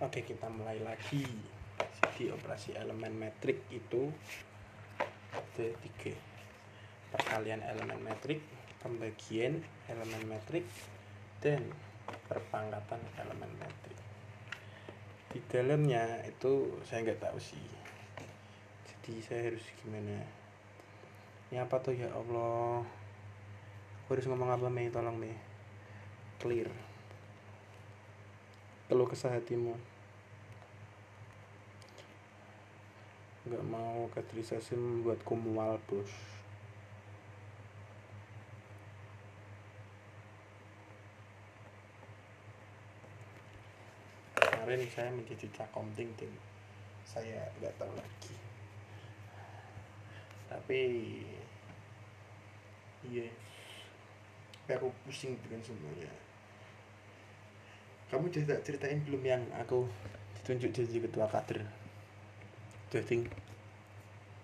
Oke, kita mulai lagi. Jadi operasi elemen metrik itu ada tiga. Perkalian elemen metrik, pembagian elemen metrik, dan perpangkatan elemen metrik. Di dalamnya itu saya nggak tahu sih. Jadi saya harus gimana? Ini apa tuh ya Allah? Aku harus ngomong apa Mei? Tolong Mei. Clear. Keluh kesah hatimu. nggak mau kaderisasi membuatku mual bos kemarin saya menjadi cakomting ting saya nggak tahu lagi. Tapi iya. Tapi aku pusing dengan semuanya kamu tak ceritain belum yang aku ditunjuk jadi ketua kader. Udah ting